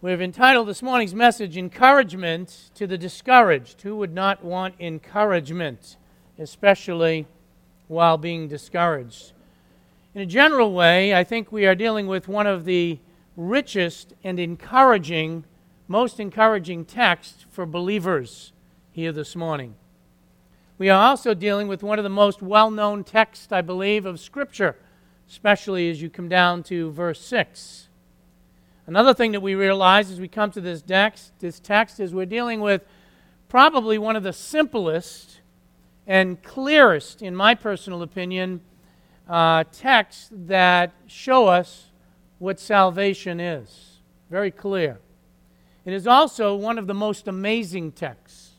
We've entitled this morning's message Encouragement to the Discouraged. Who would not want encouragement, especially while being discouraged? In a general way, I think we are dealing with one of the richest and encouraging, most encouraging texts for believers here this morning. We are also dealing with one of the most well known texts, I believe, of Scripture, especially as you come down to verse 6. Another thing that we realize as we come to this text, this text is we're dealing with probably one of the simplest and clearest, in my personal opinion, uh, texts that show us what salvation is. Very clear. It is also one of the most amazing texts,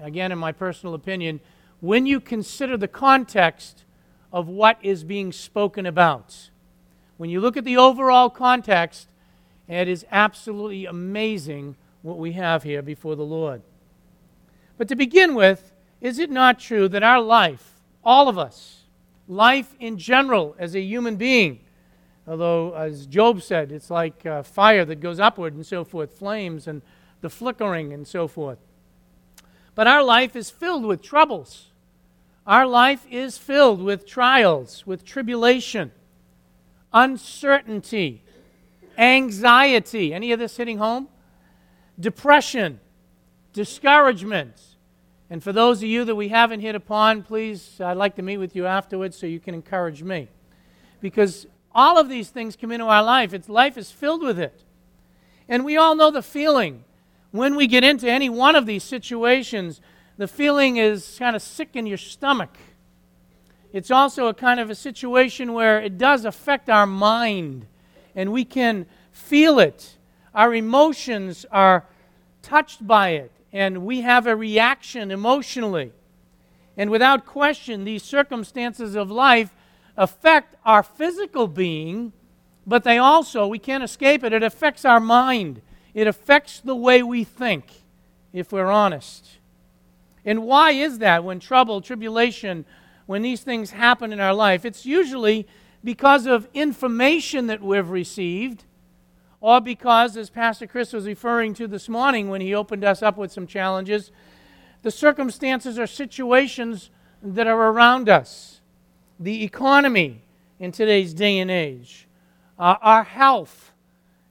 again, in my personal opinion, when you consider the context of what is being spoken about. When you look at the overall context, it is absolutely amazing what we have here before the Lord. But to begin with, is it not true that our life, all of us, life in general as a human being, although, as Job said, it's like uh, fire that goes upward and so forth, flames and the flickering and so forth. But our life is filled with troubles. Our life is filled with trials, with tribulation, uncertainty, anxiety. Any of this hitting home? Depression, discouragement. And for those of you that we haven't hit upon, please, I'd like to meet with you afterwards so you can encourage me. Because all of these things come into our life. It's, life is filled with it. And we all know the feeling. When we get into any one of these situations, the feeling is kind of sick in your stomach. It's also a kind of a situation where it does affect our mind and we can feel it. Our emotions are touched by it, and we have a reaction emotionally. And without question, these circumstances of life affect our physical being, but they also, we can't escape it, it affects our mind. It affects the way we think, if we're honest. And why is that when trouble, tribulation, when these things happen in our life? It's usually because of information that we've received, or because, as Pastor Chris was referring to this morning when he opened us up with some challenges, the circumstances or situations that are around us, the economy in today's day and age, uh, our health,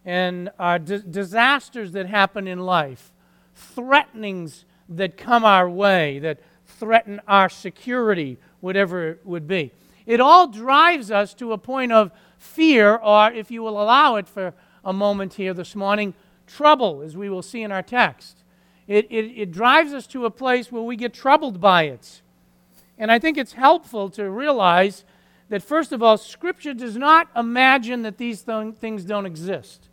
and uh, d- disasters that happen in life, threatenings that come our way, that threaten our security, whatever it would be. It all drives us to a point of fear, or if you will allow it for a moment here this morning, trouble, as we will see in our text. It, it, it drives us to a place where we get troubled by it. And I think it's helpful to realize that, first of all, Scripture does not imagine that these th- things don't exist.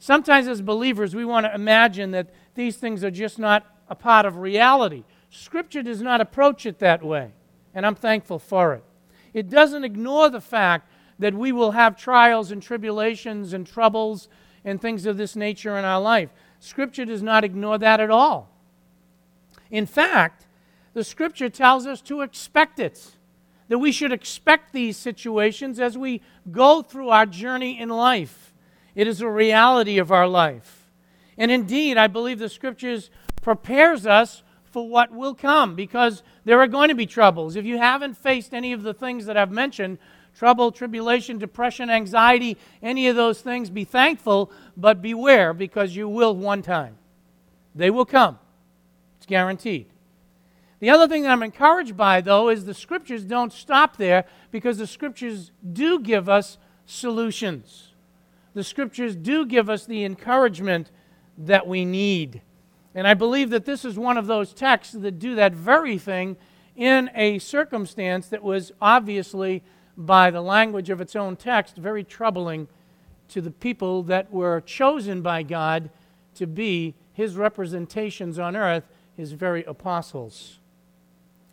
Sometimes, as believers, we want to imagine that these things are just not a part of reality. Scripture does not approach it that way, and I'm thankful for it. It doesn't ignore the fact that we will have trials and tribulations and troubles and things of this nature in our life. Scripture does not ignore that at all. In fact, the Scripture tells us to expect it, that we should expect these situations as we go through our journey in life. It is a reality of our life. And indeed, I believe the Scriptures prepares us for what will come because there are going to be troubles. If you haven't faced any of the things that I've mentioned, trouble, tribulation, depression, anxiety, any of those things, be thankful, but beware because you will one time. They will come. It's guaranteed. The other thing that I'm encouraged by, though, is the scriptures don't stop there because the scriptures do give us solutions. The scriptures do give us the encouragement that we need. And I believe that this is one of those texts that do that very thing in a circumstance that was obviously, by the language of its own text, very troubling to the people that were chosen by God to be his representations on earth, his very apostles.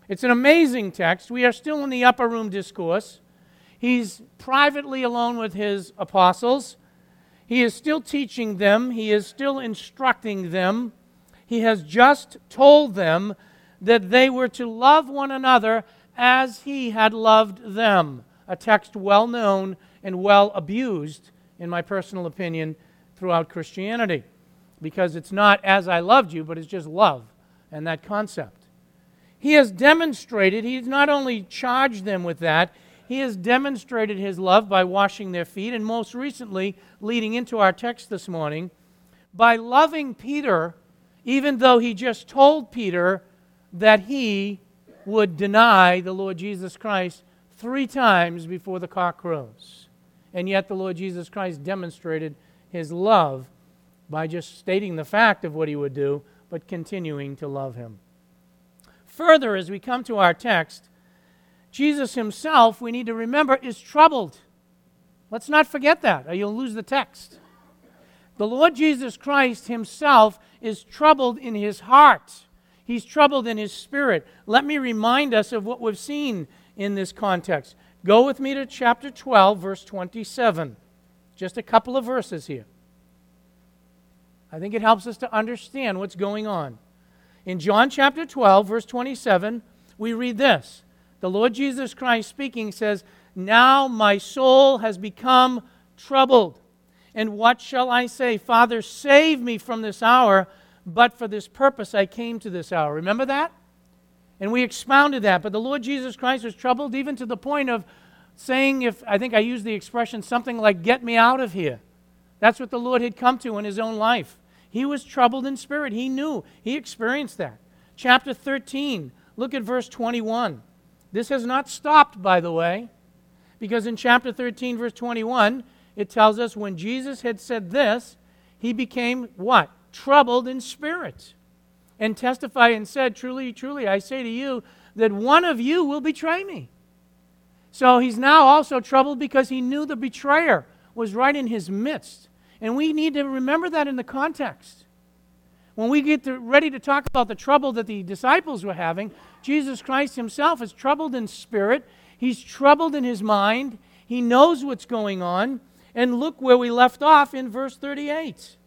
It's an amazing text. We are still in the upper room discourse. He's privately alone with his apostles. He is still teaching them, he is still instructing them he has just told them that they were to love one another as he had loved them. A text well known and well abused, in my personal opinion, throughout Christianity. because it's not as I loved you, but it's just love and that concept. He has demonstrated, he's not only charged them with that, he has demonstrated his love by washing their feet, and most recently, leading into our text this morning, by loving Peter, even though he just told Peter that he would deny the Lord Jesus Christ three times before the cock crows. And yet, the Lord Jesus Christ demonstrated his love by just stating the fact of what he would do, but continuing to love him. Further, as we come to our text, Jesus himself, we need to remember, is troubled. Let's not forget that, or you'll lose the text. The Lord Jesus Christ himself is troubled in his heart. He's troubled in his spirit. Let me remind us of what we've seen in this context. Go with me to chapter 12, verse 27. Just a couple of verses here. I think it helps us to understand what's going on. In John chapter 12, verse 27, we read this The Lord Jesus Christ speaking says, Now my soul has become troubled. And what shall I say? Father, save me from this hour but for this purpose I came to this hour. Remember that? And we expounded that. But the Lord Jesus Christ was troubled even to the point of saying, if I think I used the expression something like, get me out of here. That's what the Lord had come to in his own life. He was troubled in spirit. He knew. He experienced that. Chapter 13, look at verse 21. This has not stopped, by the way, because in chapter 13, verse 21, it tells us when Jesus had said this, he became what? troubled in spirit and testified and said, Truly, truly, I say to you that one of you will betray me. So he's now also troubled because he knew the betrayer was right in his midst. And we need to remember that in the context. When we get to, ready to talk about the trouble that the disciples were having, Jesus Christ himself is troubled in spirit. He's troubled in his mind. He knows what's going on. And look where we left off in verse 38.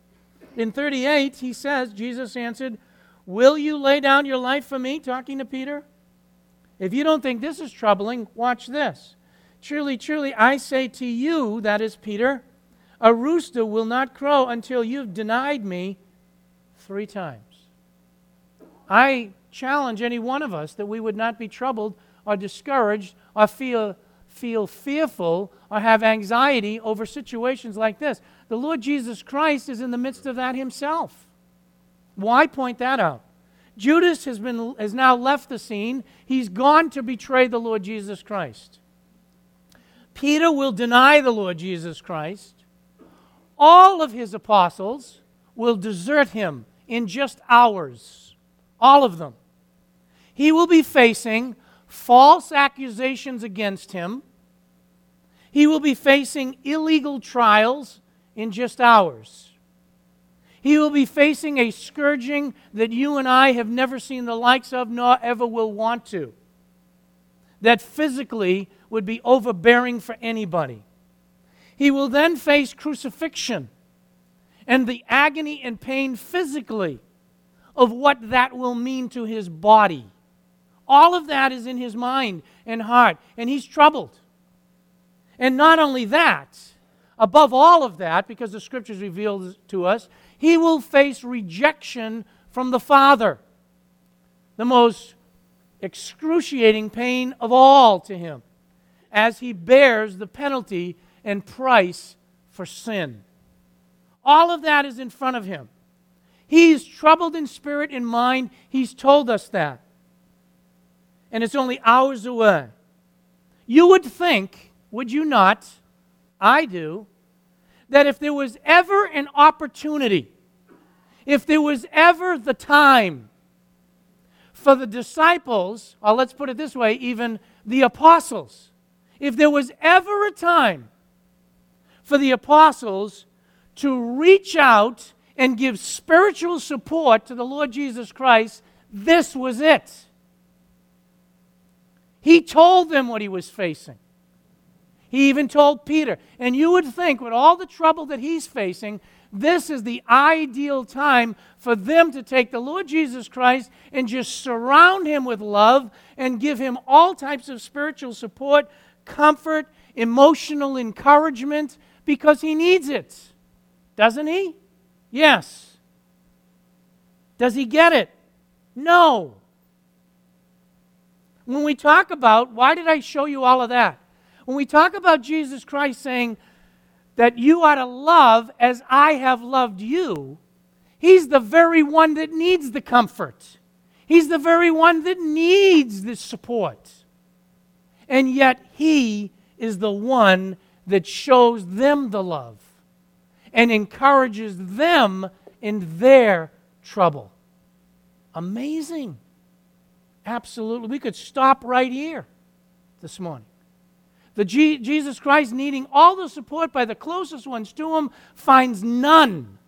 In 38, he says, Jesus answered, Will you lay down your life for me? Talking to Peter. If you don't think this is troubling, watch this. Truly, truly, I say to you, that is Peter, a rooster will not crow until you've denied me three times. I challenge any one of us that we would not be troubled or discouraged or feel, feel fearful or have anxiety over situations like this. The Lord Jesus Christ is in the midst of that himself. Why point that out? Judas has, been, has now left the scene. He's gone to betray the Lord Jesus Christ. Peter will deny the Lord Jesus Christ. All of his apostles will desert him in just hours. All of them. He will be facing false accusations against him. He will be facing illegal trials in just hours. He will be facing a scourging that you and I have never seen the likes of, nor ever will want to. That physically would be overbearing for anybody. He will then face crucifixion and the agony and pain physically of what that will mean to his body. All of that is in his mind and heart, and he's troubled. And not only that, Above all of that, because the scriptures reveal to us, he will face rejection from the Father. The most excruciating pain of all to him as he bears the penalty and price for sin. All of that is in front of him. He's troubled in spirit and mind. He's told us that. And it's only hours away. You would think, would you not? I do, that if there was ever an opportunity, if there was ever the time for the disciples, or let's put it this way, even the apostles, if there was ever a time for the apostles to reach out and give spiritual support to the Lord Jesus Christ, this was it. He told them what he was facing. He even told Peter. And you would think, with all the trouble that he's facing, this is the ideal time for them to take the Lord Jesus Christ and just surround him with love and give him all types of spiritual support, comfort, emotional encouragement, because he needs it. Doesn't he? Yes. Does he get it? No. When we talk about, why did I show you all of that? When we talk about Jesus Christ saying that you ought to love as I have loved you, he's the very one that needs the comfort. He's the very one that needs the support. And yet, he is the one that shows them the love and encourages them in their trouble. Amazing. Absolutely. We could stop right here this morning. The G- Jesus Christ, needing all the support by the closest ones to him, finds none.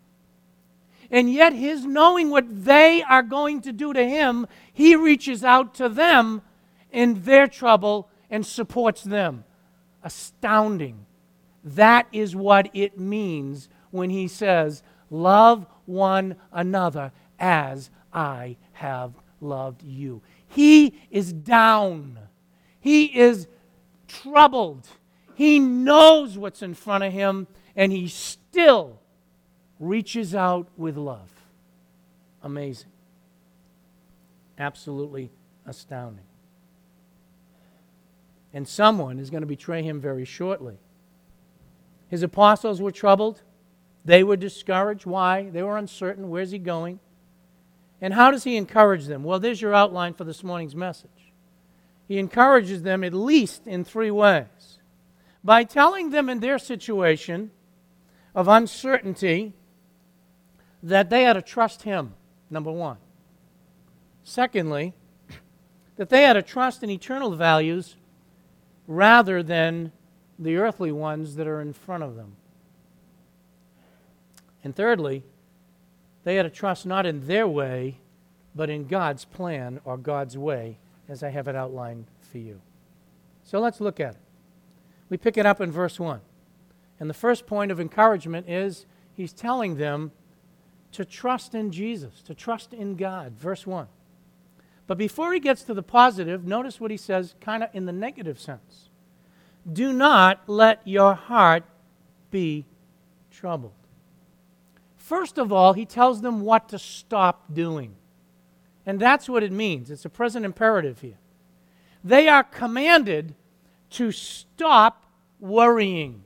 And yet, his knowing what they are going to do to him, he reaches out to them in their trouble and supports them. Astounding. That is what it means when he says, Love one another as I have loved you. He is down. He is troubled. He knows what's in front of him, and he still reaches out with love. Amazing. Absolutely astounding. And someone is going to betray him very shortly. His apostles were troubled. They were discouraged. Why? They were uncertain. Where's he going? And how does he encourage them? Well, there's your outline for this morning's message. He encourages them at least in three ways. By telling them in their situation of uncertainty that they had to trust him, number one. Secondly, that they had to trust in eternal values rather than the earthly ones that are in front of them. And thirdly, they had to trust not in their way, but in God's plan or God's way, as I have it outlined for you. So let's look at it. We pick it up in verse 1. And the first point of encouragement is he's telling them to trust in Jesus, to trust in God. Verse 1. But before he gets to the positive, notice what he says kind of in the negative sense. Do not let your heart be troubled. First of all, he tells them what to stop doing. And that's what it means. It's a present imperative here. They are commanded to stop worrying.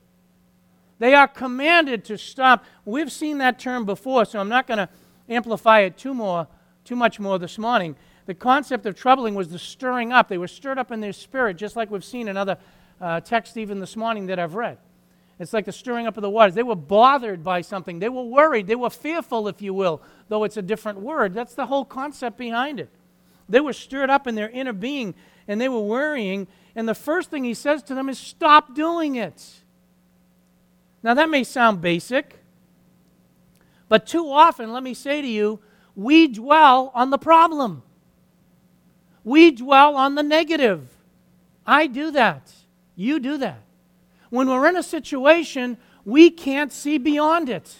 They are commanded to stop. We've seen that term before, so I'm not going to amplify it too more, too much more this morning. The concept of troubling was the stirring up. They were stirred up in their spirit, just like we've seen in other uh, texts even this morning that I've read. It's like the stirring up of the waters. They were bothered by something. They were worried. They were fearful, if you will, though it's a different word. That's the whole concept behind it. They were stirred up in their inner being and they were worrying. And the first thing he says to them is, Stop doing it. Now, that may sound basic, but too often, let me say to you, we dwell on the problem. We dwell on the negative. I do that. You do that. When we're in a situation, we can't see beyond it.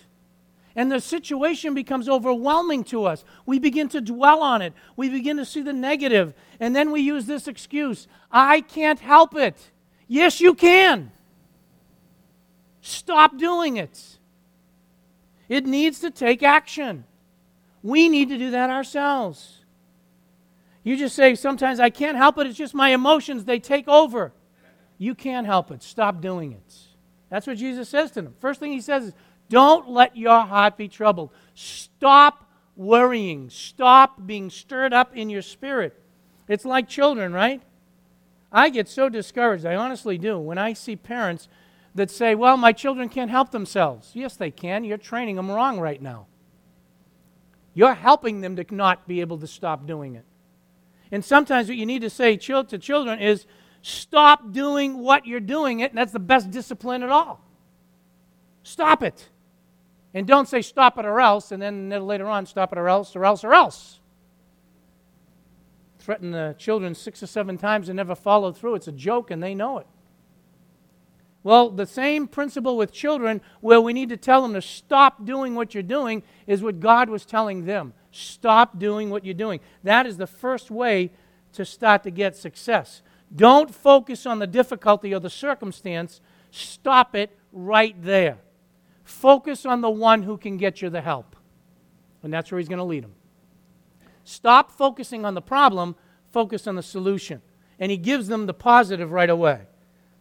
And the situation becomes overwhelming to us. We begin to dwell on it. We begin to see the negative. And then we use this excuse I can't help it. Yes, you can. Stop doing it. It needs to take action. We need to do that ourselves. You just say, sometimes I can't help it. It's just my emotions, they take over. You can't help it. Stop doing it. That's what Jesus says to them. First thing he says is, don't let your heart be troubled. Stop worrying. Stop being stirred up in your spirit. It's like children, right? I get so discouraged, I honestly do, when I see parents that say, well, my children can't help themselves. Yes, they can. You're training them wrong right now. You're helping them to not be able to stop doing it. And sometimes what you need to say to children is, Stop doing what you're doing it, and that's the best discipline at all. Stop it. And don't say stop it or else, and then later on stop it or else, or else, or else. Threaten the children six or seven times and never follow through. It's a joke, and they know it. Well, the same principle with children, where we need to tell them to stop doing what you're doing, is what God was telling them. Stop doing what you're doing. That is the first way to start to get success. Don't focus on the difficulty or the circumstance. Stop it right there. Focus on the one who can get you the help. And that's where he's going to lead them. Stop focusing on the problem, focus on the solution. And he gives them the positive right away.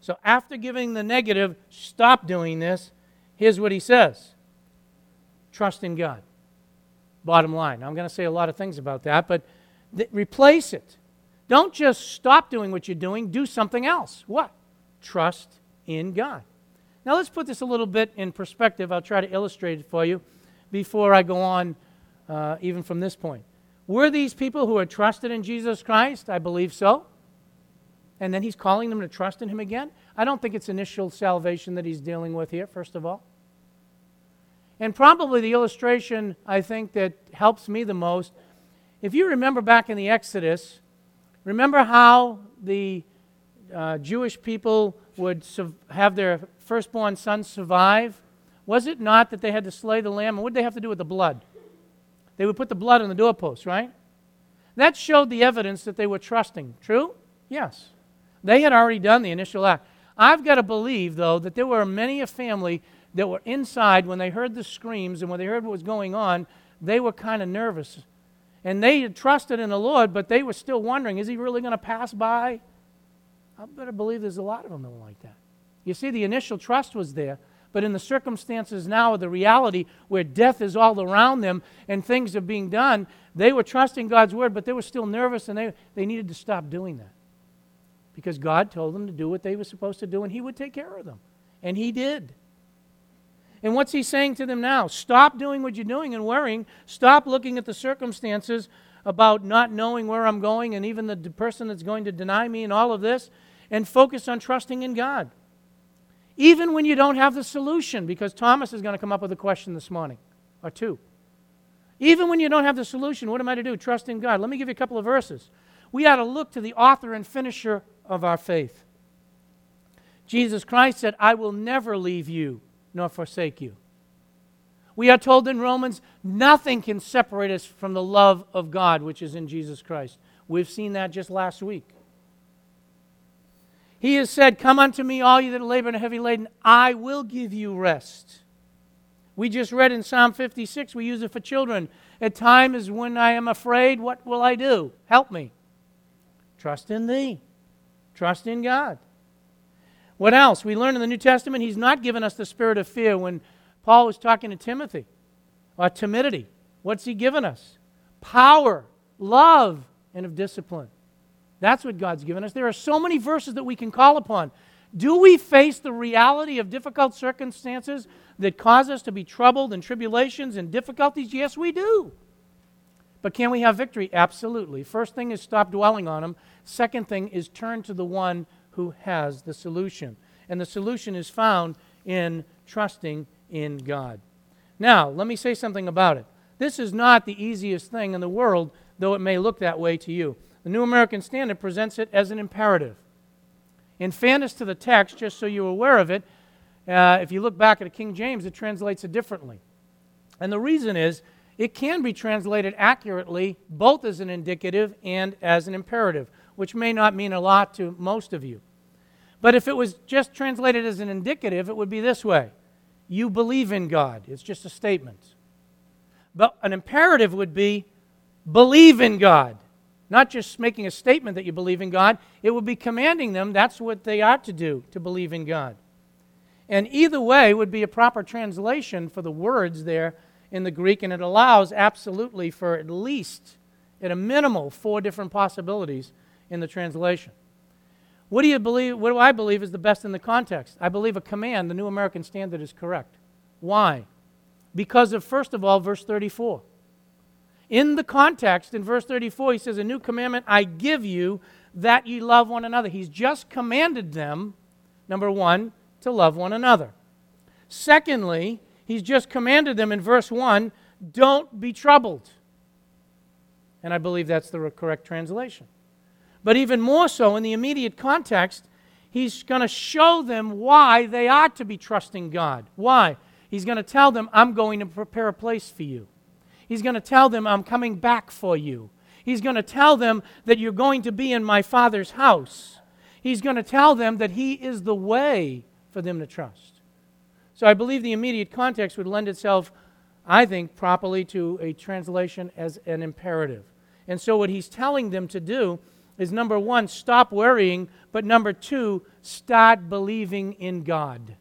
So after giving the negative, stop doing this, here's what he says trust in God. Bottom line. I'm going to say a lot of things about that, but th- replace it. Don't just stop doing what you're doing, do something else. What? Trust in God. Now let's put this a little bit in perspective. I'll try to illustrate it for you before I go on, uh, even from this point. Were these people who had trusted in Jesus Christ? I believe so. And then he's calling them to trust in him again? I don't think it's initial salvation that he's dealing with here, first of all. And probably the illustration I think that helps me the most, if you remember back in the Exodus, remember how the uh, Jewish people would have their firstborn son survive? Was it not that they had to slay the lamb? And what did they have to do with the blood? They would put the blood on the doorpost, right? That showed the evidence that they were trusting. True? Yes. They had already done the initial act. I've got to believe, though, that there were many a family that were inside when they heard the screams and when they heard what was going on, they were kind of nervous. And they had trusted in the Lord, but they were still wondering, is he really going to pass by? I better believe there's a lot of them that were like that. You see, the initial trust was there, but in the circumstances now of the reality where death is all around them and things are being done, they were trusting God's word, but they were still nervous and they, they needed to stop doing that. Because God told them to do what they were supposed to do and He would take care of them. And He did. And what's He saying to them now? Stop doing what you're doing and worrying. Stop looking at the circumstances about not knowing where I'm going and even the person that's going to deny me and all of this and focus on trusting in God even when you don't have the solution, because Thomas is going to come up with a question this morning or two. Even when you don't have the solution, what am I to do? Trust in God. Let me give you a couple of verses. We ought to look to the author and finisher of our faith. Jesus Christ said, I will never leave you nor forsake you. We are told in Romans, nothing can separate us from the love of God which is in Jesus Christ. We've seen that just last week. He has said, Come unto me, all you that are laboring and heavy laden, I will give you rest. We just read in Psalm 56, we use it for children. At times when I am afraid, what will I do? Help me. Trust in thee. Trust in God. What else? We learn in the New Testament, he's not given us the spirit of fear. When Paul was talking to Timothy, or timidity, what's he given us? Power, love, and of discipline. That's what God's given us. There are so many verses that we can call upon. Do we face the reality of difficult circumstances that cause us to be troubled and tribulations and difficulties? Yes, we do. But can we have victory? Absolutely. First thing is stop dwelling on them. Second thing is turn to the one who has the solution. And the solution is found in trusting in God. Now, let me say something about it. This is not the easiest thing in the world, though it may look that way to you. The New American Standard presents it as an imperative. In fairness to the text, just so you're aware of it, uh, if you look back at a King James, it translates it differently. And the reason is it can be translated accurately both as an indicative and as an imperative, which may not mean a lot to most of you. But if it was just translated as an indicative, it would be this way You believe in God. It's just a statement. But an imperative would be believe in God. Not just making a statement that you believe in God, it would be commanding them that's what they ought to do to believe in God. And either way would be a proper translation for the words there in the Greek, and it allows absolutely for at least, at a minimal, four different possibilities in the translation. What do you believe? What do I believe is the best in the context? I believe a command, the New American Standard, is correct. Why? Because of, first of all, verse 34. In the context, in verse 34, he says, A new commandment I give you that ye love one another. He's just commanded them, number one, to love one another. Secondly, he's just commanded them in verse 1 don't be troubled. And I believe that's the correct translation. But even more so, in the immediate context, he's going to show them why they ought to be trusting God. Why? He's going to tell them, I'm going to prepare a place for you. He's going to tell them, I'm coming back for you. He's going to tell them that you're going to be in my Father's house. He's going to tell them that He is the way for them to trust. So I believe the immediate context would lend itself, I think, properly to a translation as an imperative. And so, what he's telling them to do is number one, stop worrying, but number two, start believing in God.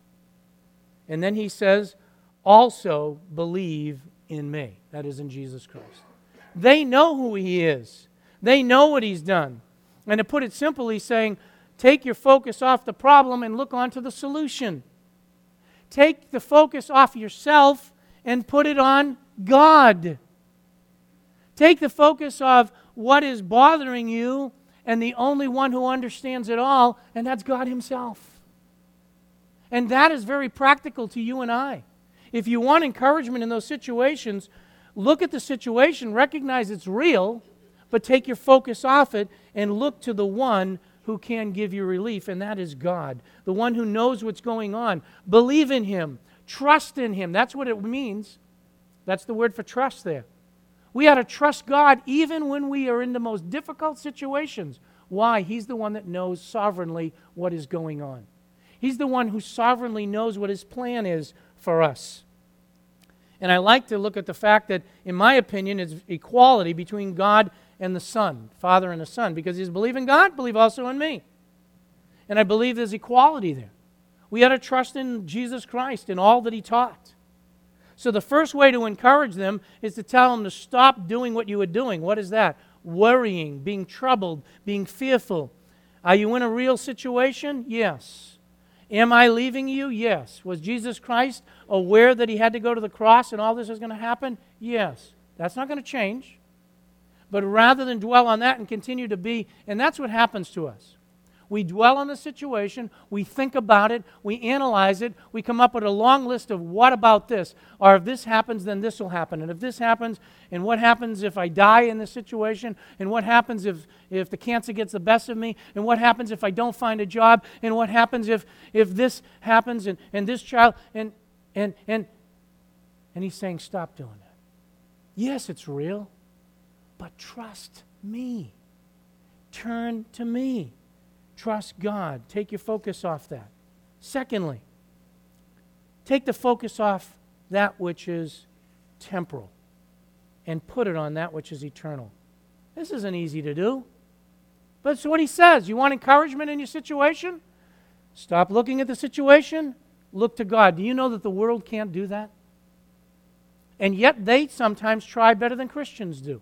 And then he says, also believe in me. That is in Jesus Christ. They know who he is, they know what he's done. And to put it simply, he's saying, take your focus off the problem and look onto the solution. Take the focus off yourself and put it on God. Take the focus of what is bothering you and the only one who understands it all, and that's God Himself. And that is very practical to you and I. If you want encouragement in those situations, look at the situation, recognize it's real, but take your focus off it and look to the one who can give you relief, and that is God, the one who knows what's going on. Believe in Him, trust in Him. That's what it means. That's the word for trust there. We ought to trust God even when we are in the most difficult situations. Why? He's the one that knows sovereignly what is going on. He's the one who sovereignly knows what his plan is for us. And I like to look at the fact that, in my opinion, it's equality between God and the Son, Father and the Son, because he's believe in God, believe also in me. And I believe there's equality there. We ought to trust in Jesus Christ and all that he taught. So the first way to encourage them is to tell them to stop doing what you were doing. What is that? Worrying, being troubled, being fearful. Are you in a real situation? Yes. Am I leaving you? Yes. Was Jesus Christ aware that he had to go to the cross and all this was going to happen? Yes. That's not going to change. But rather than dwell on that and continue to be, and that's what happens to us. We dwell on the situation, we think about it, we analyze it, we come up with a long list of what about this? Or if this happens, then this will happen. And if this happens, and what happens if I die in this situation? And what happens if, if the cancer gets the best of me? And what happens if I don't find a job? And what happens if, if this happens and, and this child? And, and, and, and he's saying, stop doing that. Yes, it's real, but trust me. Turn to me. Trust God. Take your focus off that. Secondly, take the focus off that which is temporal and put it on that which is eternal. This isn't easy to do. But it's what he says. You want encouragement in your situation? Stop looking at the situation, look to God. Do you know that the world can't do that? And yet they sometimes try better than Christians do.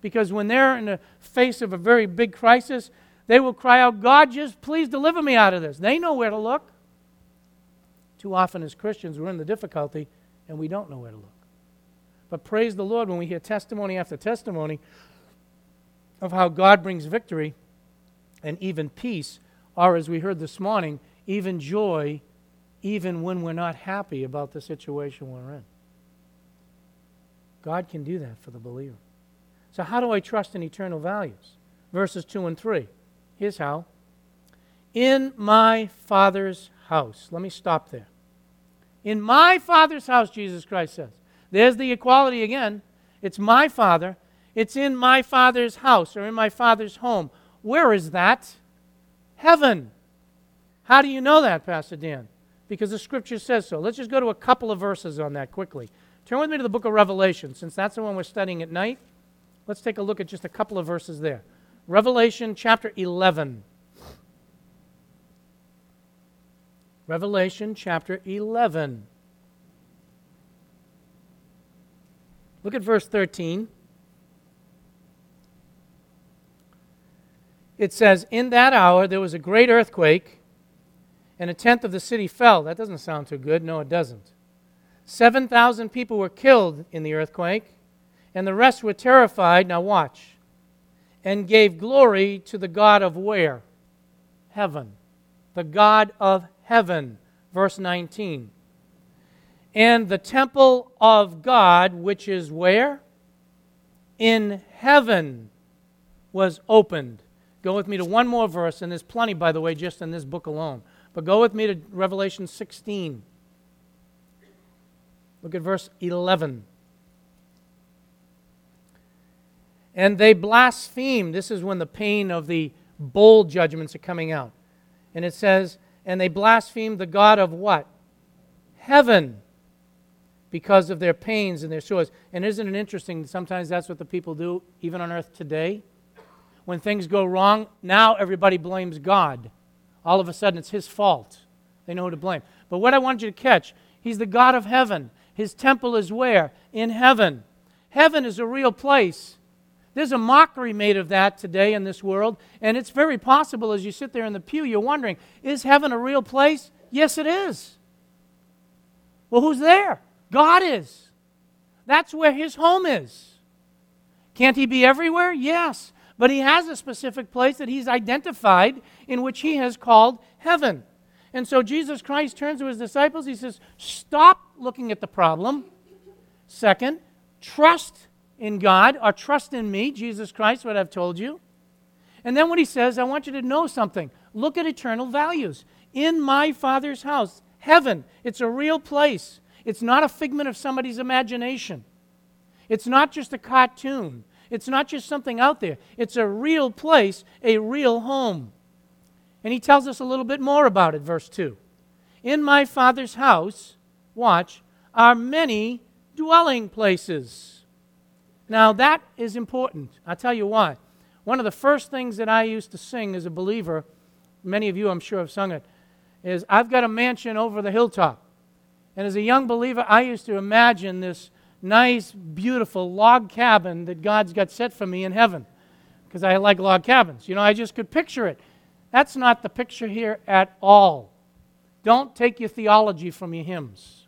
Because when they're in the face of a very big crisis, they will cry out, God, just please deliver me out of this. They know where to look. Too often, as Christians, we're in the difficulty and we don't know where to look. But praise the Lord when we hear testimony after testimony of how God brings victory and even peace, or as we heard this morning, even joy, even when we're not happy about the situation we're in. God can do that for the believer. So, how do I trust in eternal values? Verses 2 and 3. Here's how In my Father's house. Let me stop there. In my Father's house, Jesus Christ says. There's the equality again. It's my Father. It's in my Father's house or in my Father's home. Where is that? Heaven. How do you know that, Pastor Dan? Because the Scripture says so. Let's just go to a couple of verses on that quickly. Turn with me to the book of Revelation, since that's the one we're studying at night. Let's take a look at just a couple of verses there. Revelation chapter 11. Revelation chapter 11. Look at verse 13. It says, In that hour there was a great earthquake, and a tenth of the city fell. That doesn't sound too good. No, it doesn't. 7,000 people were killed in the earthquake, and the rest were terrified. Now, watch and gave glory to the God of where? Heaven. The God of heaven. Verse 19. And the temple of God, which is where? In heaven, was opened. Go with me to one more verse, and there's plenty, by the way, just in this book alone. But go with me to Revelation 16. Look at verse 11. And they blaspheme. This is when the pain of the bowl judgments are coming out. And it says, and they blaspheme the God of what? Heaven. because of their pains and their sores. And isn't it interesting? Sometimes that's what the people do, even on earth today. When things go wrong, now everybody blames God. All of a sudden, it's his fault. They know who to blame. But what I want you to catch, he's the God of heaven. His temple is where? In heaven. Heaven is a real place. There's a mockery made of that today in this world, and it's very possible as you sit there in the pew, you're wondering, is heaven a real place? Yes, it is. Well, who's there? God is. That's where his home is. Can't he be everywhere? Yes. But he has a specific place that he's identified in which he has called heaven. And so Jesus Christ turns to his disciples. He says, Stop looking at the problem. Second, trust in God or trust in me, Jesus Christ, what I've told you. And then what he says, I want you to know something. Look at eternal values. In my Father's house, heaven, it's a real place. It's not a figment of somebody's imagination. It's not just a cartoon. It's not just something out there. It's a real place, a real home. And he tells us a little bit more about it, verse 2. In my Father's house, watch, are many dwelling places. Now, that is important. I'll tell you why. One of the first things that I used to sing as a believer, many of you I'm sure have sung it, is I've got a mansion over the hilltop. And as a young believer, I used to imagine this nice, beautiful log cabin that God's got set for me in heaven because I like log cabins. You know, I just could picture it. That's not the picture here at all. Don't take your theology from your hymns.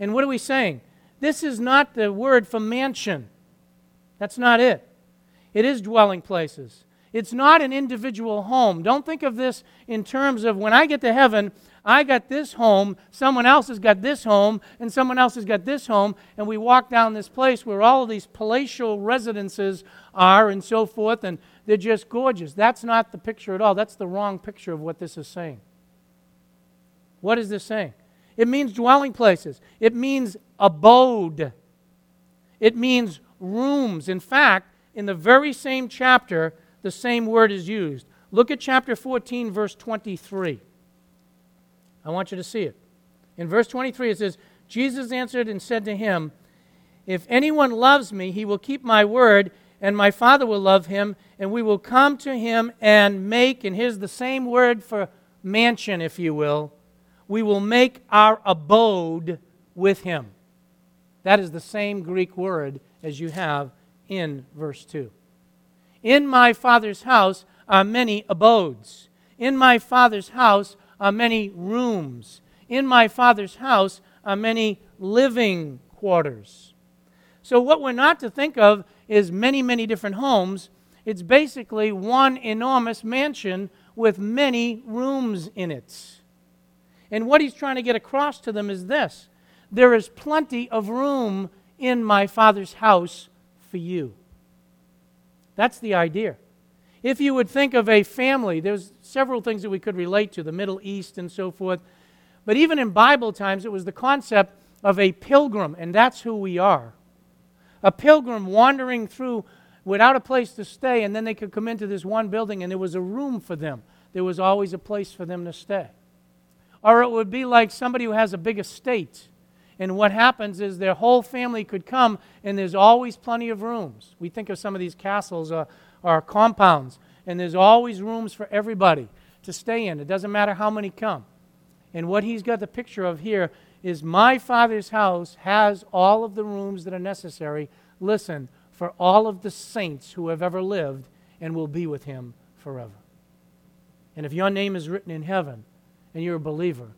And what are we saying? This is not the word for mansion. That's not it. It is dwelling places. It's not an individual home. Don't think of this in terms of when I get to heaven, I got this home, someone else has got this home, and someone else has got this home, and we walk down this place where all of these palatial residences are and so forth, and they're just gorgeous. That's not the picture at all. That's the wrong picture of what this is saying. What is this saying? It means dwelling places, it means abode, it means rooms. In fact, in the very same chapter, the same word is used. Look at chapter 14, verse 23. I want you to see it. In verse 23, it says, Jesus answered and said to him, If anyone loves me, he will keep my word, and my Father will love him, and we will come to him and make, and here's the same word for mansion, if you will, we will make our abode with him. That is the same Greek word as you have in verse 2. In my Father's house are many abodes. In my Father's house are many rooms. In my Father's house are many living quarters. So, what we're not to think of is many, many different homes. It's basically one enormous mansion with many rooms in it. And what he's trying to get across to them is this there is plenty of room in my Father's house for you. That's the idea. If you would think of a family, there's several things that we could relate to, the Middle East and so forth. But even in Bible times, it was the concept of a pilgrim, and that's who we are. A pilgrim wandering through without a place to stay, and then they could come into this one building, and there was a room for them. There was always a place for them to stay. Or it would be like somebody who has a big estate, and what happens is their whole family could come, and there's always plenty of rooms. We think of some of these castles uh, or, or compounds, and there's always rooms for everybody to stay in. It doesn't matter how many come. And what he's got the picture of here is my father's house has all of the rooms that are necessary, listen, for all of the saints who have ever lived and will be with him forever. And if your name is written in heaven and you're a believer,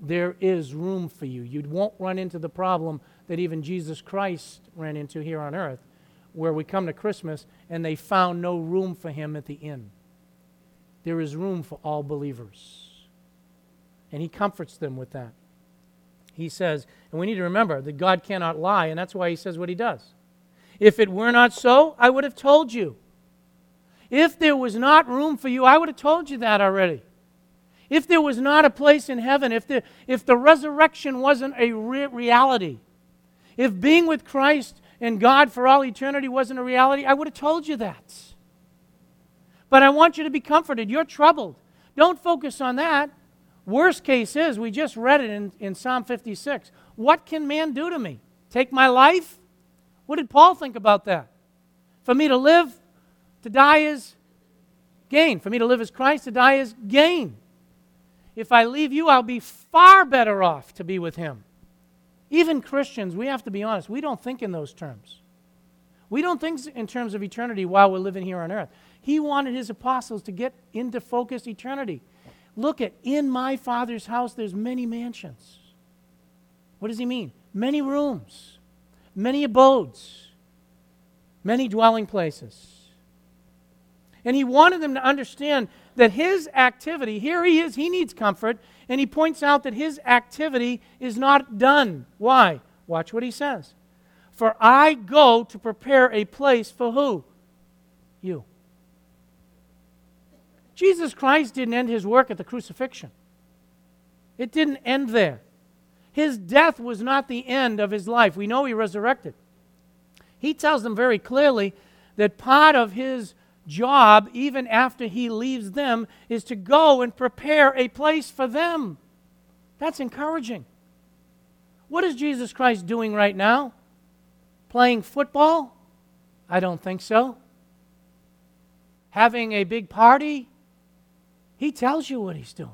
there is room for you. You won't run into the problem that even Jesus Christ ran into here on earth, where we come to Christmas and they found no room for him at the inn. There is room for all believers. And he comforts them with that. He says, and we need to remember that God cannot lie, and that's why he says what he does. If it were not so, I would have told you. If there was not room for you, I would have told you that already. If there was not a place in heaven, if the, if the resurrection wasn't a re- reality, if being with Christ and God for all eternity wasn't a reality, I would have told you that. But I want you to be comforted. You're troubled. Don't focus on that. Worst case is, we just read it in, in Psalm 56. What can man do to me? Take my life? What did Paul think about that? For me to live, to die is gain. For me to live as Christ, to die is gain. If I leave you, I'll be far better off to be with him. Even Christians, we have to be honest, we don't think in those terms. We don't think in terms of eternity while we're living here on earth. He wanted his apostles to get into focus eternity. Look at, in my Father's house, there's many mansions. What does he mean? Many rooms, many abodes, many dwelling places. And he wanted them to understand that his activity, here he is, he needs comfort, and he points out that his activity is not done. Why? Watch what he says. For I go to prepare a place for who? You. Jesus Christ didn't end his work at the crucifixion, it didn't end there. His death was not the end of his life. We know he resurrected. He tells them very clearly that part of his job, even after he leaves them, is to go and prepare a place for them. That's encouraging. What is Jesus Christ doing right now? Playing football? I don't think so. Having a big party? He tells you what he's doing.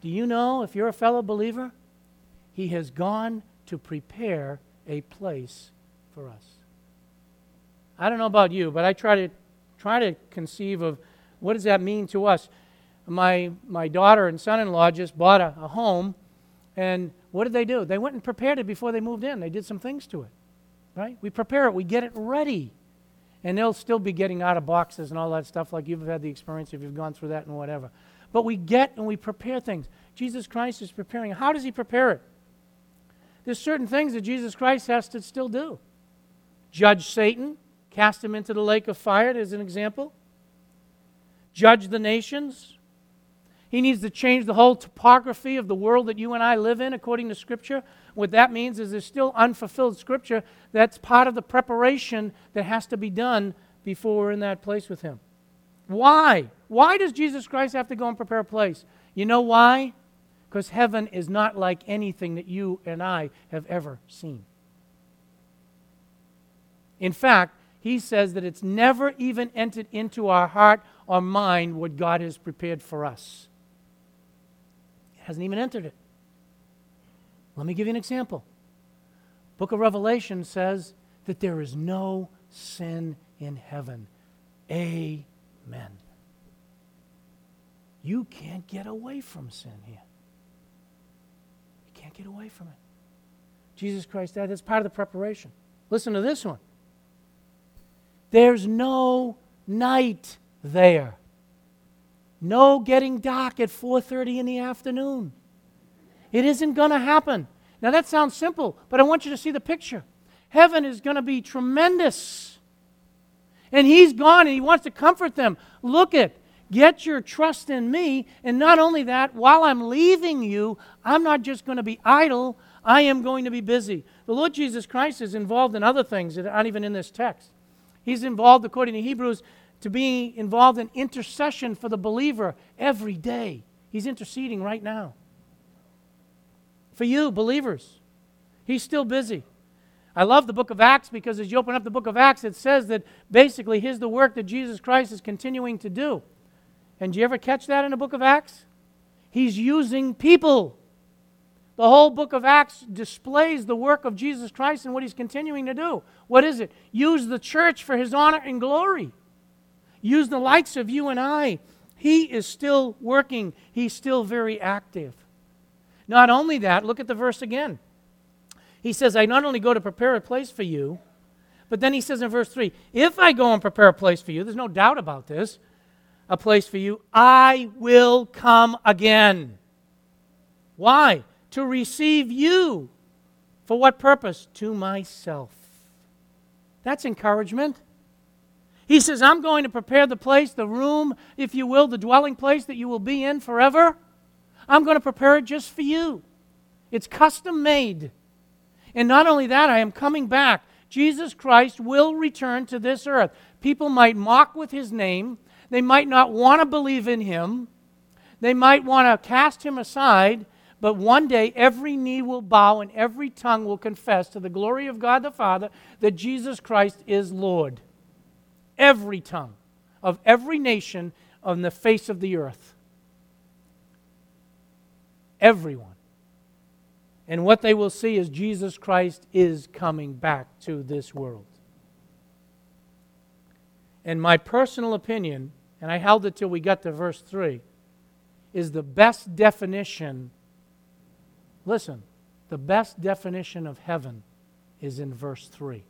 Do you know, if you're a fellow believer, he has gone to prepare a place for us. I don't know about you, but I try to try to conceive of what does that mean to us. My my daughter and son-in-law just bought a, a home, and what did they do? They went and prepared it before they moved in. They did some things to it, right? We prepare it, we get it ready and they'll still be getting out of boxes and all that stuff like you've had the experience if you've gone through that and whatever. But we get and we prepare things. Jesus Christ is preparing. How does he prepare it? There's certain things that Jesus Christ has to still do. Judge Satan, cast him into the lake of fire, as an example. Judge the nations. He needs to change the whole topography of the world that you and I live in according to Scripture. What that means is there's still unfulfilled scripture that's part of the preparation that has to be done before we're in that place with Him. Why? Why does Jesus Christ have to go and prepare a place? You know why? Because heaven is not like anything that you and I have ever seen. In fact, he says that it's never even entered into our heart or mind what God has prepared for us. It hasn't even entered it. Let me give you an example. Book of Revelation says that there is no sin in heaven. Amen. You can't get away from sin here. You can't get away from it. Jesus Christ, that is part of the preparation. Listen to this one. There's no night there. No getting dark at 4:30 in the afternoon. It isn't going to happen. Now, that sounds simple, but I want you to see the picture. Heaven is going to be tremendous. And He's gone and He wants to comfort them. Look at, get your trust in me. And not only that, while I'm leaving you, I'm not just going to be idle, I am going to be busy. The Lord Jesus Christ is involved in other things that aren't even in this text. He's involved, according to Hebrews, to be involved in intercession for the believer every day. He's interceding right now for you, believers. He's still busy. I love the book of Acts because as you open up the book of Acts, it says that basically here's the work that Jesus Christ is continuing to do. And do you ever catch that in the book of Acts? He's using people. The whole book of Acts displays the work of Jesus Christ and what he's continuing to do. What is it? Use the church for his honor and glory. Use the likes of you and I. He is still working, he's still very active. Not only that, look at the verse again. He says, I not only go to prepare a place for you, but then he says in verse 3 If I go and prepare a place for you, there's no doubt about this, a place for you, I will come again. Why? To receive you. For what purpose? To myself. That's encouragement. He says, I'm going to prepare the place, the room, if you will, the dwelling place that you will be in forever. I'm going to prepare it just for you. It's custom made. And not only that, I am coming back. Jesus Christ will return to this earth. People might mock with his name, they might not want to believe in him, They might want to cast him aside, but one day every knee will bow and every tongue will confess to the glory of God the Father that Jesus Christ is Lord. Every tongue of every nation on the face of the earth. Everyone. And what they will see is Jesus Christ is coming back to this world. And my personal opinion, and I held it till we got to verse 3, is the best definition. Listen, the best definition of heaven is in verse 3.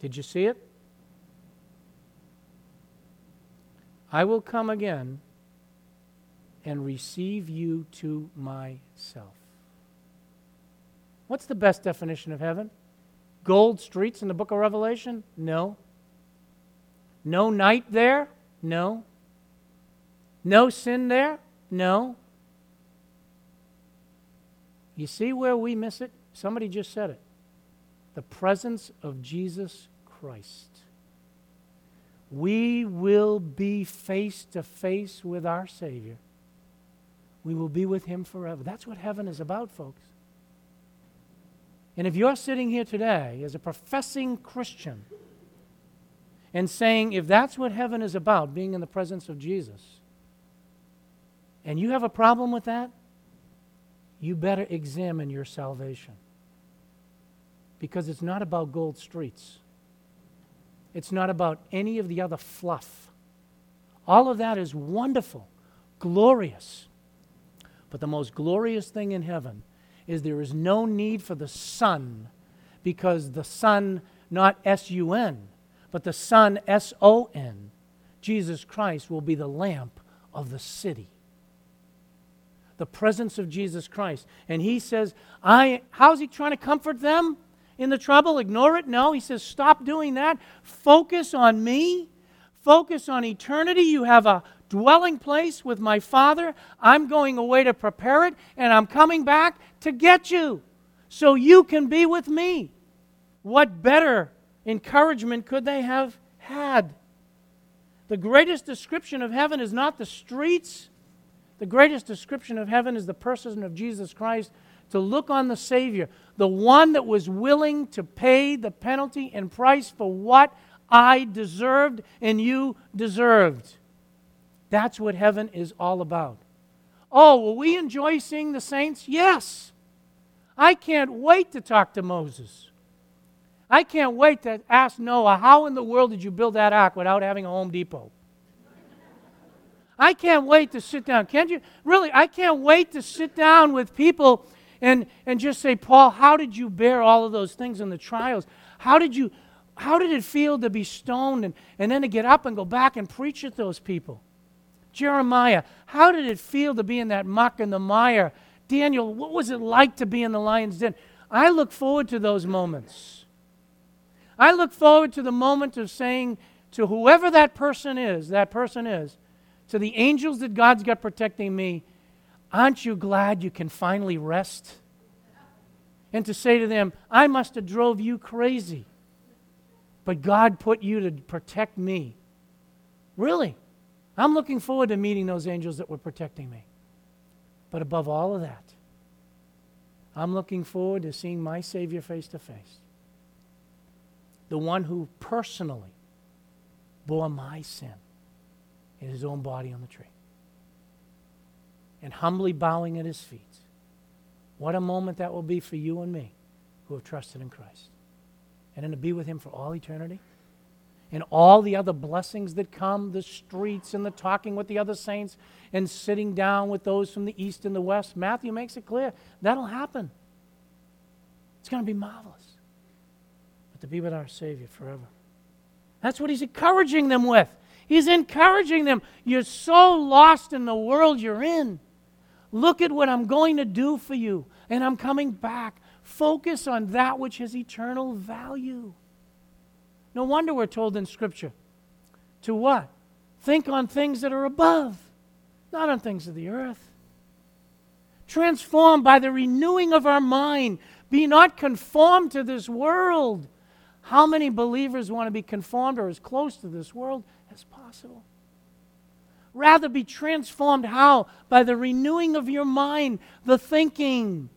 Did you see it? I will come again and receive you to myself. What's the best definition of heaven? Gold streets in the book of Revelation? No. No night there? No. No sin there? No. You see where we miss it? Somebody just said it. The presence of Jesus Christ. We will be face to face with our Savior we will be with him forever. That's what heaven is about, folks. And if you're sitting here today as a professing Christian and saying, if that's what heaven is about, being in the presence of Jesus, and you have a problem with that, you better examine your salvation. Because it's not about gold streets, it's not about any of the other fluff. All of that is wonderful, glorious. But the most glorious thing in heaven is there is no need for the sun because the sun, not S U N, but the sun, S O N, Jesus Christ will be the lamp of the city. The presence of Jesus Christ. And he says, I, how's he trying to comfort them in the trouble? Ignore it? No. He says, stop doing that. Focus on me. Focus on eternity. You have a dwelling place with my Father. I'm going away to prepare it, and I'm coming back to get you so you can be with me. What better encouragement could they have had? The greatest description of heaven is not the streets. The greatest description of heaven is the person of Jesus Christ to look on the Savior, the one that was willing to pay the penalty and price for what I deserved and you deserved. That's what heaven is all about. Oh, will we enjoy seeing the saints? Yes. I can't wait to talk to Moses. I can't wait to ask Noah, how in the world did you build that ark without having a Home Depot? I can't wait to sit down. Can't you? Really, I can't wait to sit down with people and, and just say, Paul, how did you bear all of those things in the trials? How did you how did it feel to be stoned and, and then to get up and go back and preach at those people? Jeremiah, how did it feel to be in that muck and the mire? Daniel, what was it like to be in the lion's den? I look forward to those moments. I look forward to the moment of saying to whoever that person is, that person is, to the angels that God's got protecting me, aren't you glad you can finally rest? And to say to them, I must have drove you crazy, but God put you to protect me. Really? I'm looking forward to meeting those angels that were protecting me. But above all of that, I'm looking forward to seeing my Savior face to face. The one who personally bore my sin in his own body on the tree. And humbly bowing at his feet. What a moment that will be for you and me who have trusted in Christ. And then to be with him for all eternity and all the other blessings that come the streets and the talking with the other saints and sitting down with those from the east and the west. Matthew makes it clear that'll happen. It's going to be marvelous. But to be with our Savior forever. That's what he's encouraging them with. He's encouraging them. You're so lost in the world you're in. Look at what I'm going to do for you, and I'm coming back. Focus on that which has eternal value. No wonder we're told in Scripture to what? Think on things that are above, not on things of the earth. Transformed by the renewing of our mind. Be not conformed to this world. How many believers want to be conformed or as close to this world possible? Rather be transformed how? By the renewing of your mind, the thinking.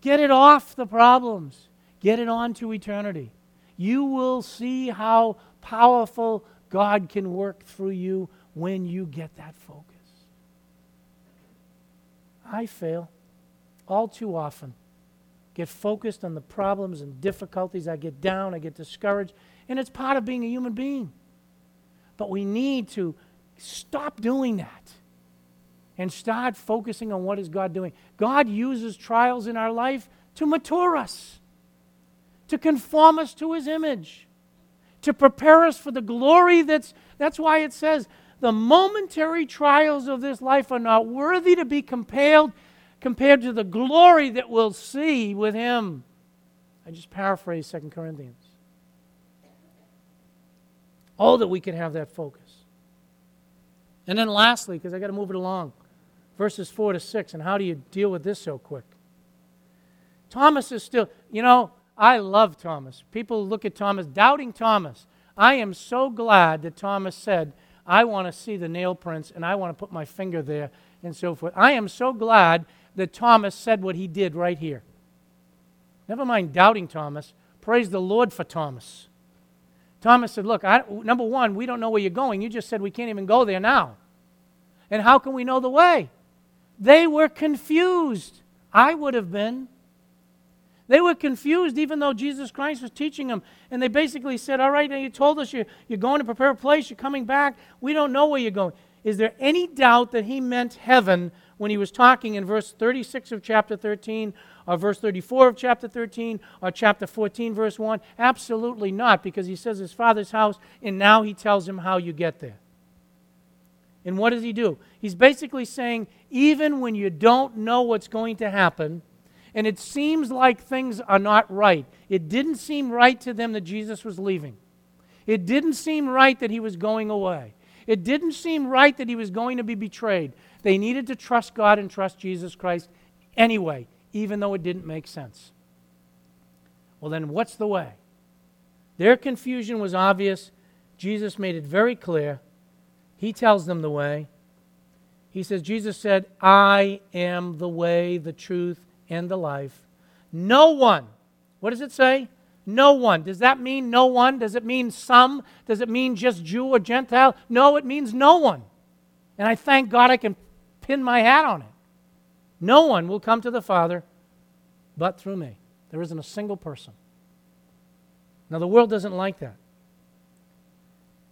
Get it off the problems, get it on to eternity. You will see how powerful God can work through you when you get that focus. I fail all too often. Get focused on the problems and difficulties. I get down, I get discouraged, and it's part of being a human being. But we need to stop doing that and start focusing on what is God doing. God uses trials in our life to mature us, to conform us to his image, to prepare us for the glory that's that's why it says the momentary trials of this life are not worthy to be compared compared to the glory that we'll see with him. I just paraphrase 2 Corinthians. Oh, that we can have that focus. And then lastly, because I got to move it along, verses 4 to 6. And how do you deal with this so quick? Thomas is still, you know, I love Thomas. People look at Thomas, doubting Thomas. I am so glad that Thomas said, I want to see the nail prints and I want to put my finger there and so forth. I am so glad that Thomas said what he did right here. Never mind doubting Thomas. Praise the Lord for Thomas. Thomas said, Look, I, number one, we don't know where you're going. You just said we can't even go there now. And how can we know the way? They were confused. I would have been. They were confused even though Jesus Christ was teaching them. And they basically said, All right, now you told us you're, you're going to prepare a place, you're coming back. We don't know where you're going. Is there any doubt that he meant heaven when he was talking in verse 36 of chapter 13 or verse 34 of chapter 13 or chapter 14, verse 1? Absolutely not, because he says his father's house, and now he tells him how you get there. And what does he do? He's basically saying, even when you don't know what's going to happen, and it seems like things are not right, it didn't seem right to them that Jesus was leaving. It didn't seem right that he was going away. It didn't seem right that he was going to be betrayed. They needed to trust God and trust Jesus Christ anyway, even though it didn't make sense. Well, then, what's the way? Their confusion was obvious. Jesus made it very clear. He tells them the way. He says, Jesus said, I am the way, the truth, and the life. No one, what does it say? No one. Does that mean no one? Does it mean some? Does it mean just Jew or Gentile? No, it means no one. And I thank God I can pin my hat on it. No one will come to the Father but through me. There isn't a single person. Now, the world doesn't like that.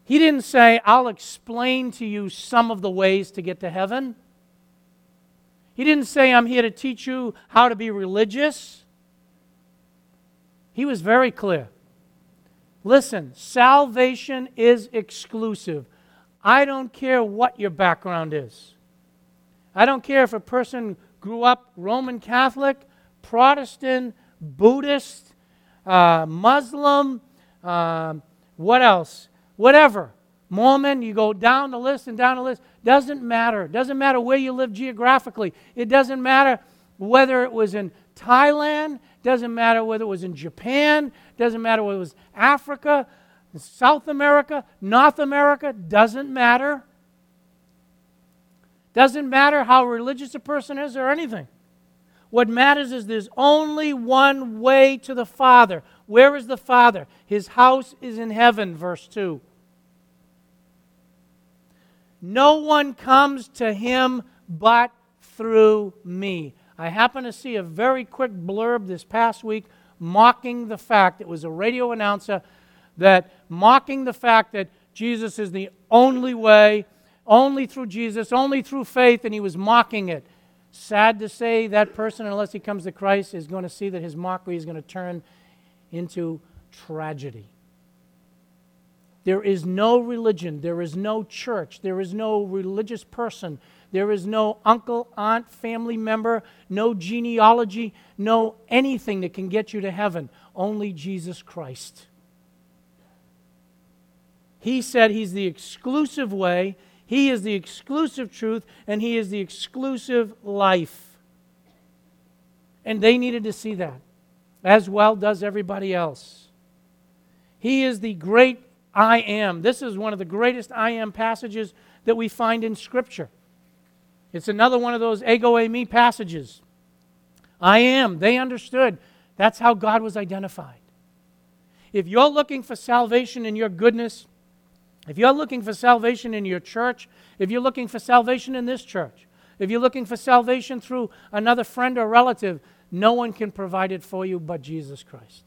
He didn't say, I'll explain to you some of the ways to get to heaven. He didn't say, I'm here to teach you how to be religious. He was very clear. Listen, salvation is exclusive. I don't care what your background is. I don't care if a person grew up Roman Catholic, Protestant, Buddhist, uh, Muslim, uh, what else? Whatever. Mormon, you go down the list and down the list. Doesn't matter. Doesn't matter where you live geographically. It doesn't matter whether it was in Thailand. Doesn't matter whether it was in Japan. Doesn't matter whether it was Africa, South America, North America. Doesn't matter. Doesn't matter how religious a person is or anything. What matters is there's only one way to the Father. Where is the Father? His house is in heaven, verse 2. No one comes to him but through me. I happened to see a very quick blurb this past week mocking the fact, it was a radio announcer, that mocking the fact that Jesus is the only way only through Jesus, only through faith, and he was mocking it. Sad to say, that person, unless he comes to Christ, is going to see that his mockery is going to turn into tragedy. There is no religion, there is no church, there is no religious person, there is no uncle, aunt, family member, no genealogy, no anything that can get you to heaven. Only Jesus Christ. He said he's the exclusive way, he is the exclusive truth and He is the exclusive life. And they needed to see that, as well does everybody else. He is the great I am. This is one of the greatest I am passages that we find in Scripture. It's another one of those ego eimi passages. I am. They understood. That's how God was identified. If you're looking for salvation in your goodness, if you're looking for salvation in your church, if you're looking for salvation in this church, if you're looking for salvation through another friend or relative, no one can provide it for you but Jesus Christ.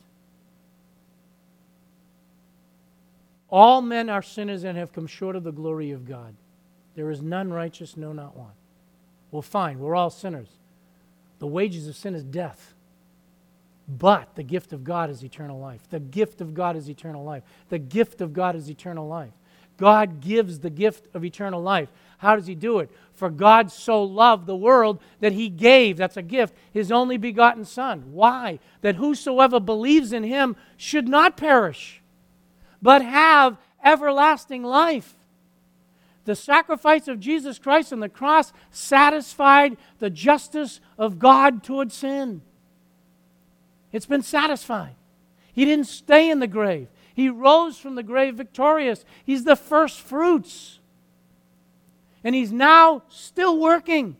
All men are sinners and have come short of the glory of God. There is none righteous, no, not one. Well, fine, we're all sinners. The wages of sin is death. But the gift of God is eternal life. The gift of God is eternal life. The gift of God is eternal life. God gives the gift of eternal life. How does He do it? For God so loved the world that He gave, that's a gift, His only begotten Son. Why? That whosoever believes in Him should not perish, but have everlasting life. The sacrifice of Jesus Christ on the cross satisfied the justice of God toward sin. It's been satisfied. He didn't stay in the grave. He rose from the grave victorious. He's the first fruits. And he's now still working.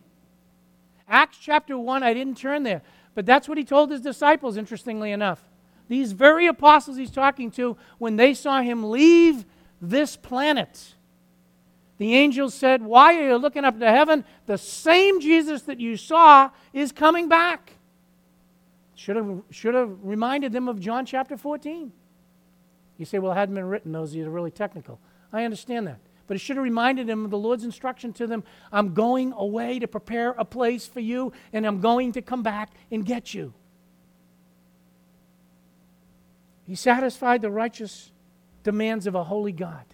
Acts chapter 1, I didn't turn there, but that's what he told his disciples, interestingly enough. These very apostles he's talking to, when they saw him leave this planet, the angels said, Why are you looking up to heaven? The same Jesus that you saw is coming back. Should have, should have reminded them of John chapter 14. You say, well, it hadn't been written. Those are really technical. I understand that. But it should have reminded them of the Lord's instruction to them I'm going away to prepare a place for you, and I'm going to come back and get you. He satisfied the righteous demands of a holy God.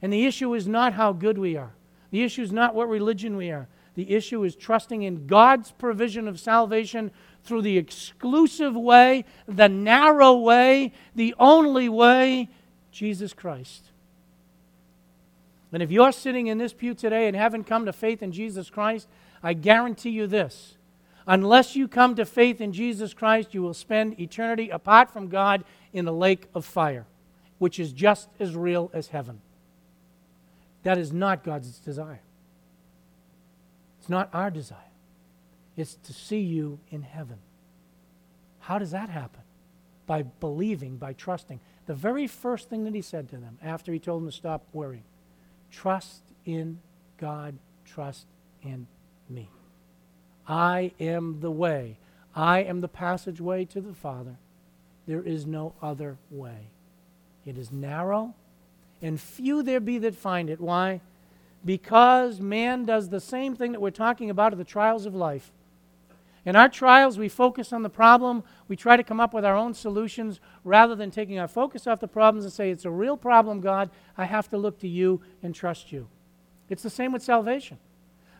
And the issue is not how good we are, the issue is not what religion we are. The issue is trusting in God's provision of salvation through the exclusive way, the narrow way, the only way, Jesus Christ. And if you're sitting in this pew today and haven't come to faith in Jesus Christ, I guarantee you this. Unless you come to faith in Jesus Christ, you will spend eternity apart from God in the lake of fire, which is just as real as heaven. That is not God's desire. It's not our desire. It's to see you in heaven. How does that happen? By believing, by trusting. The very first thing that he said to them after he told them to stop worrying trust in God, trust in me. I am the way. I am the passageway to the Father. There is no other way. It is narrow, and few there be that find it. Why? Because man does the same thing that we're talking about in the trials of life. In our trials, we focus on the problem. We try to come up with our own solutions rather than taking our focus off the problems and say, It's a real problem, God. I have to look to you and trust you. It's the same with salvation.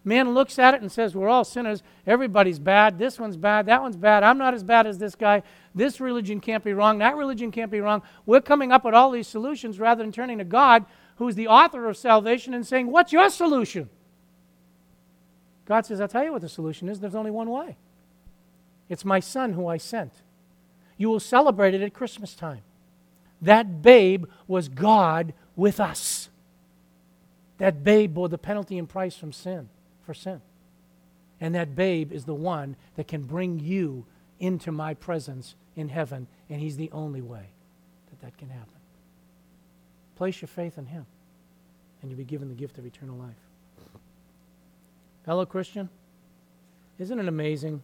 Man looks at it and says, We're all sinners. Everybody's bad. This one's bad. That one's bad. I'm not as bad as this guy. This religion can't be wrong. That religion can't be wrong. We're coming up with all these solutions rather than turning to God, who's the author of salvation, and saying, What's your solution? God says, I'll tell you what the solution is. There's only one way. It's my son who I sent. You will celebrate it at Christmas time. That babe was God with us. That babe bore the penalty and price from sin, for sin. And that babe is the one that can bring you into my presence in heaven, and he's the only way that that can happen. Place your faith in him, and you'll be given the gift of eternal life. Fellow Christian, isn't it amazing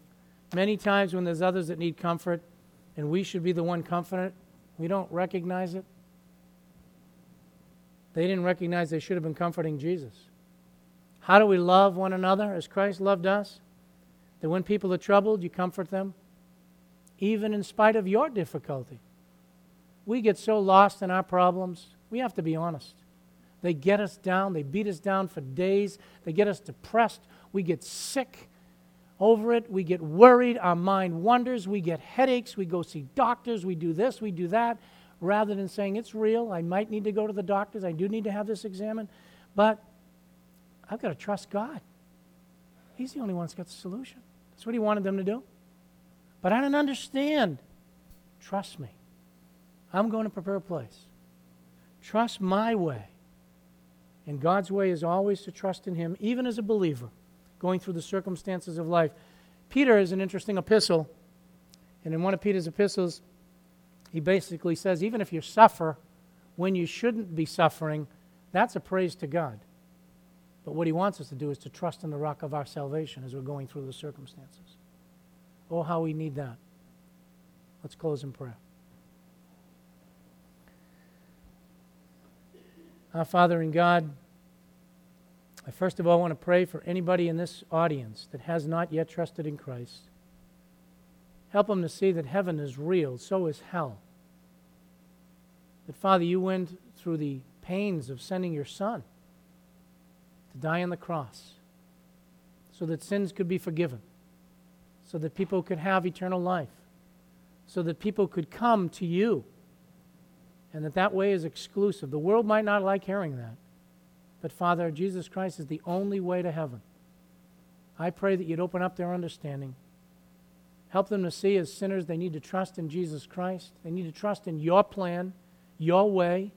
Many times when there's others that need comfort and we should be the one comforted, we don't recognize it. They didn't recognize they should have been comforting Jesus. How do we love one another as Christ loved us? That when people are troubled, you comfort them, even in spite of your difficulty. We get so lost in our problems, we have to be honest. They get us down, they beat us down for days, they get us depressed, we get sick, over it. We get worried. Our mind wanders. We get headaches. We go see doctors. We do this. We do that. Rather than saying, it's real. I might need to go to the doctors. I do need to have this examined. But I've got to trust God. He's the only one that's got the solution. That's what He wanted them to do. But I don't understand. Trust me. I'm going to prepare a place. Trust my way. And God's way is always to trust in Him, even as a believer, going through the circumstances of life. Peter is an interesting epistle. And in one of Peter's epistles, he basically says, even if you suffer when you shouldn't be suffering, that's a praise to God. But what he wants us to do is to trust in the rock of our salvation as we're going through the circumstances. Oh, how we need that. Let's close in prayer. Our Father in God, I first of all want to pray for anybody in this audience that has not yet trusted in Christ. Help them to see that heaven is real, so is hell. That, Father, you went through the pains of sending your Son to die on the cross so that sins could be forgiven, so that people could have eternal life, so that people could come to you, and that that way is exclusive. The world might not like hearing that, but Father, Jesus Christ is the only way to heaven. I pray that you'd open up their understanding. Help them to see as sinners they need to trust in Jesus Christ. They need to trust in your plan, your way,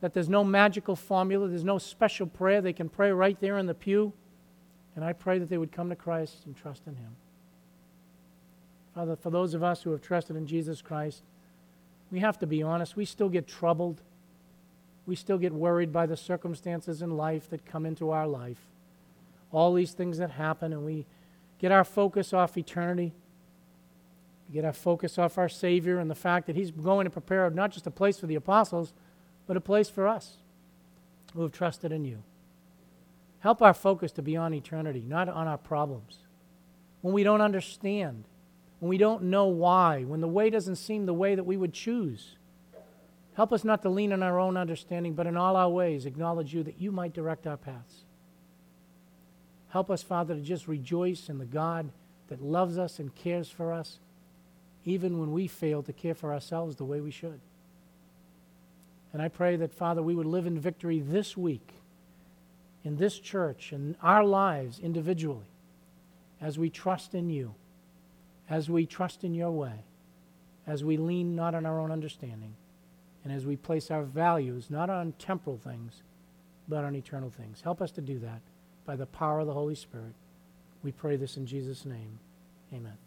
that there's no magical formula, there's no special prayer. They can pray right there in the pew. And I pray that they would come to Christ and trust in Him. Father, for those of us who have trusted in Jesus Christ, we have to be honest. We still get troubled. We still get worried by the circumstances in life that come into our life. All these things that happen, and we get our focus off eternity. We get our focus off our Savior and the fact that He's going to prepare not just a place for the apostles, but a place for us who have trusted in you. Help our focus to be on eternity, not on our problems. When we don't understand, when we don't know why, when the way doesn't seem the way that we would choose, help us not to lean on our own understanding, but in all our ways acknowledge you that you might direct our paths. Help us, Father, to just rejoice in the God that loves us and cares for us, even when we fail to care for ourselves the way we should. And I pray that, Father, we would live in victory this week in this church and our lives individually as we trust in you, as we trust in your way, as we lean not on our own understanding, and as we place our values not on temporal things, but on eternal things. Help us to do that by the power of the Holy Spirit. We pray this in Jesus' name. Amen.